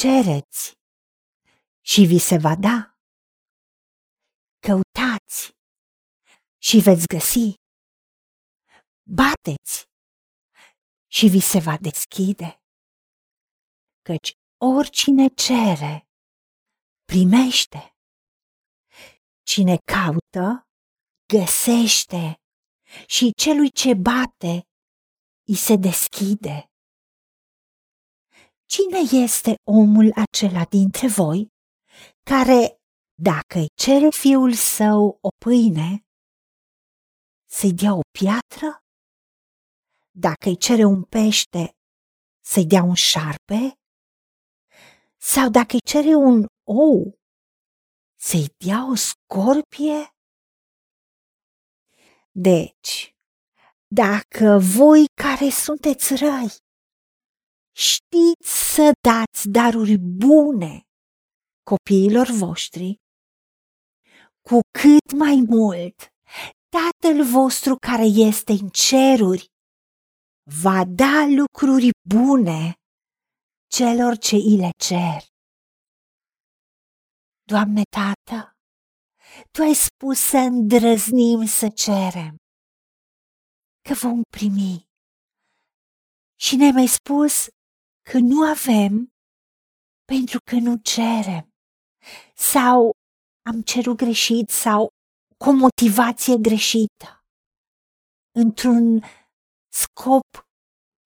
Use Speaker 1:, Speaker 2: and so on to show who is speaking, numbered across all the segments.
Speaker 1: Cereți și vi se va da. Căutați și veți găsi. Bateți și vi se va deschide. Căci oricine cere, primește. Cine caută, găsește și celui ce bate, îi se deschide. Cine este omul acela dintre voi care, dacă îi cere fiul său o pâine, să-i dea o piatră? Dacă îi cere un pește, să-i dea un șarpe? Sau dacă îi cere un ou, să-i dea o scorpie? Deci, dacă voi care sunteți răi, știți să dați daruri bune copiilor voștri, cu cât mai mult Tatăl vostru care este în ceruri va da lucruri bune celor ce îi le cer. Doamne Tată, Tu ai spus să îndrăznim să cerem, că vom primi. Și ne-ai mai spus că nu avem pentru că nu cerem. Sau am cerut greșit sau cu o motivație greșită, într-un scop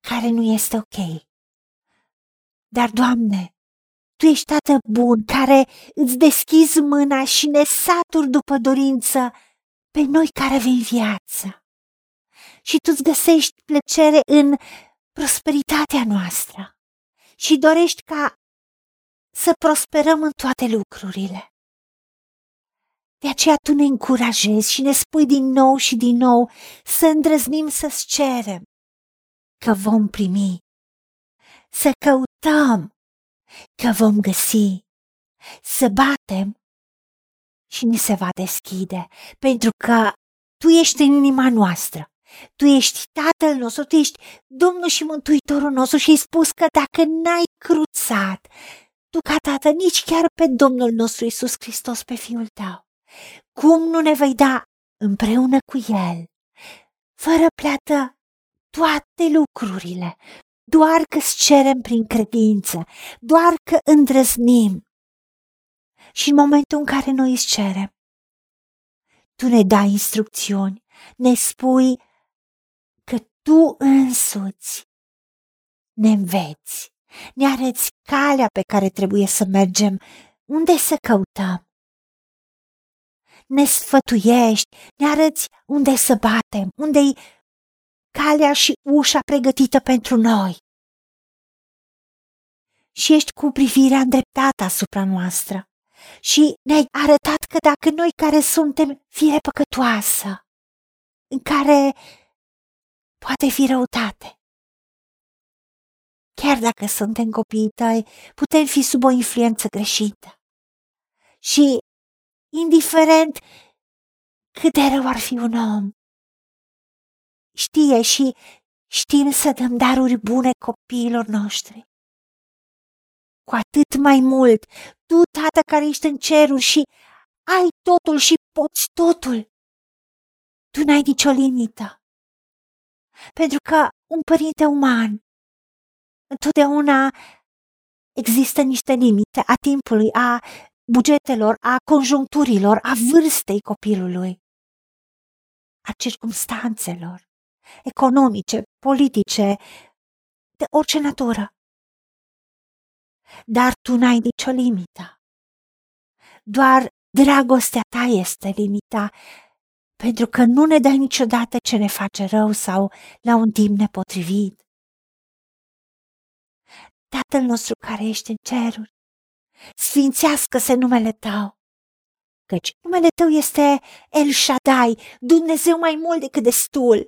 Speaker 1: care nu este ok. Dar, Doamne, Tu ești Tată bun care îți deschizi mâna și ne saturi după dorință pe noi care avem viață. Și Tu îți găsești plăcere în prosperitatea noastră și dorești ca să prosperăm în toate lucrurile. De aceea tu ne încurajezi și ne spui din nou și din nou să îndrăznim să-ți cerem că vom primi, să căutăm că vom găsi, să batem și ni se va deschide, pentru că tu ești în inima noastră. Tu ești Tatăl nostru, Tu ești Domnul și Mântuitorul nostru și ai spus că dacă n-ai cruțat, Tu ca Tată, nici chiar pe Domnul nostru Isus Hristos, pe Fiul Tău, cum nu ne vei da împreună cu El, fără plată, toate lucrurile, doar că îți cerem prin credință, doar că îndrăznim. Și în momentul în care noi îți cerem, tu ne dai instrucțiuni, ne spui că tu însuți. Ne înveți, ne arăți calea pe care trebuie să mergem, unde să căutăm? Ne sfătuiești, ne arăți unde să batem, unde-i calea și ușa pregătită pentru noi. Și ești cu privirea îndreptată asupra noastră. Și ne-ai arătat că dacă noi care suntem fire păcătoasă, în care poate fi răutate, chiar dacă suntem copiii tăi, putem fi sub o influență greșită. Și indiferent cât de rău ar fi un om. Știe și știm să dăm daruri bune copiilor noștri. Cu atât mai mult, tu, Tată care ești în ceruri și ai totul și poți totul, tu n-ai nicio limită. Pentru că un părinte uman întotdeauna există niște limite a timpului, a bugetelor, a conjuncturilor, a vârstei copilului, a circumstanțelor economice, politice, de orice natură. Dar tu n-ai nicio limită. Doar dragostea ta este limita, pentru că nu ne dai niciodată ce ne face rău sau la un timp nepotrivit. Tatăl nostru care ești în ceruri, sfințească-se numele Tău. Căci numele Tău este El Shaddai, Dumnezeu mai mult decât destul.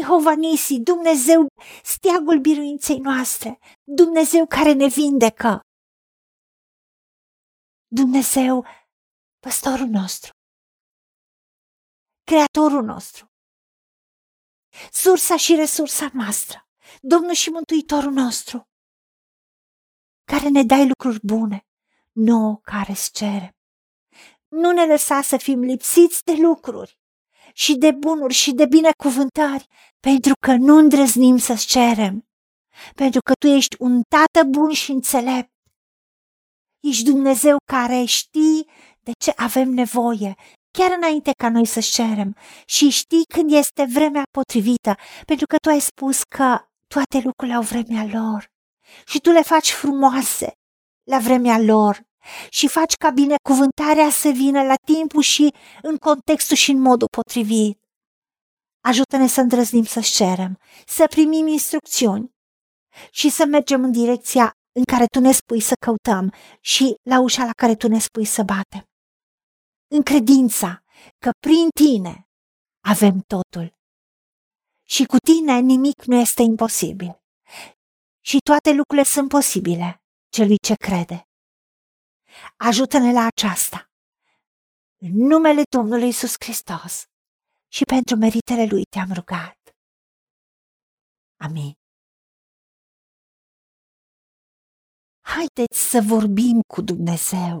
Speaker 1: Jehova Nisi, Dumnezeu, steagul biruinței noastre, Dumnezeu care ne vindecă. Dumnezeu, păstorul nostru, creatorul nostru, sursa și resursa noastră, Domnul și Mântuitorul nostru. care ne dai lucruri bune, nouă care îți cerem. Nu ne lăsa să fim lipsiți de lucruri și de bunuri și de binecuvântări, pentru că nu îndrăznim să-ți cerem, pentru că Tu ești un tată bun și înțelept. Ești Dumnezeu care știi de ce avem nevoie, chiar înainte ca noi să cerem și știi când este vremea potrivită, pentru că Tu ai spus că toate lucrurile au vremea lor și Tu le faci frumoase la vremea lor și faci ca binecuvântarea să vină la timpul și în contextul și în modul potrivit. Ajută-ne să îndrăznim să cerem, să primim instrucțiuni și să mergem în direcția în care tu ne spui să căutăm și la ușa la care tu ne spui să batem. În credința că prin tine avem totul și cu tine nimic nu este imposibil și toate lucrurile sunt posibile celui ce crede. Ajută-ne la aceasta. În numele Domnului Isus Hristos și pentru meritele Lui te-am rugat. Amin. Haideți să vorbim cu Dumnezeu,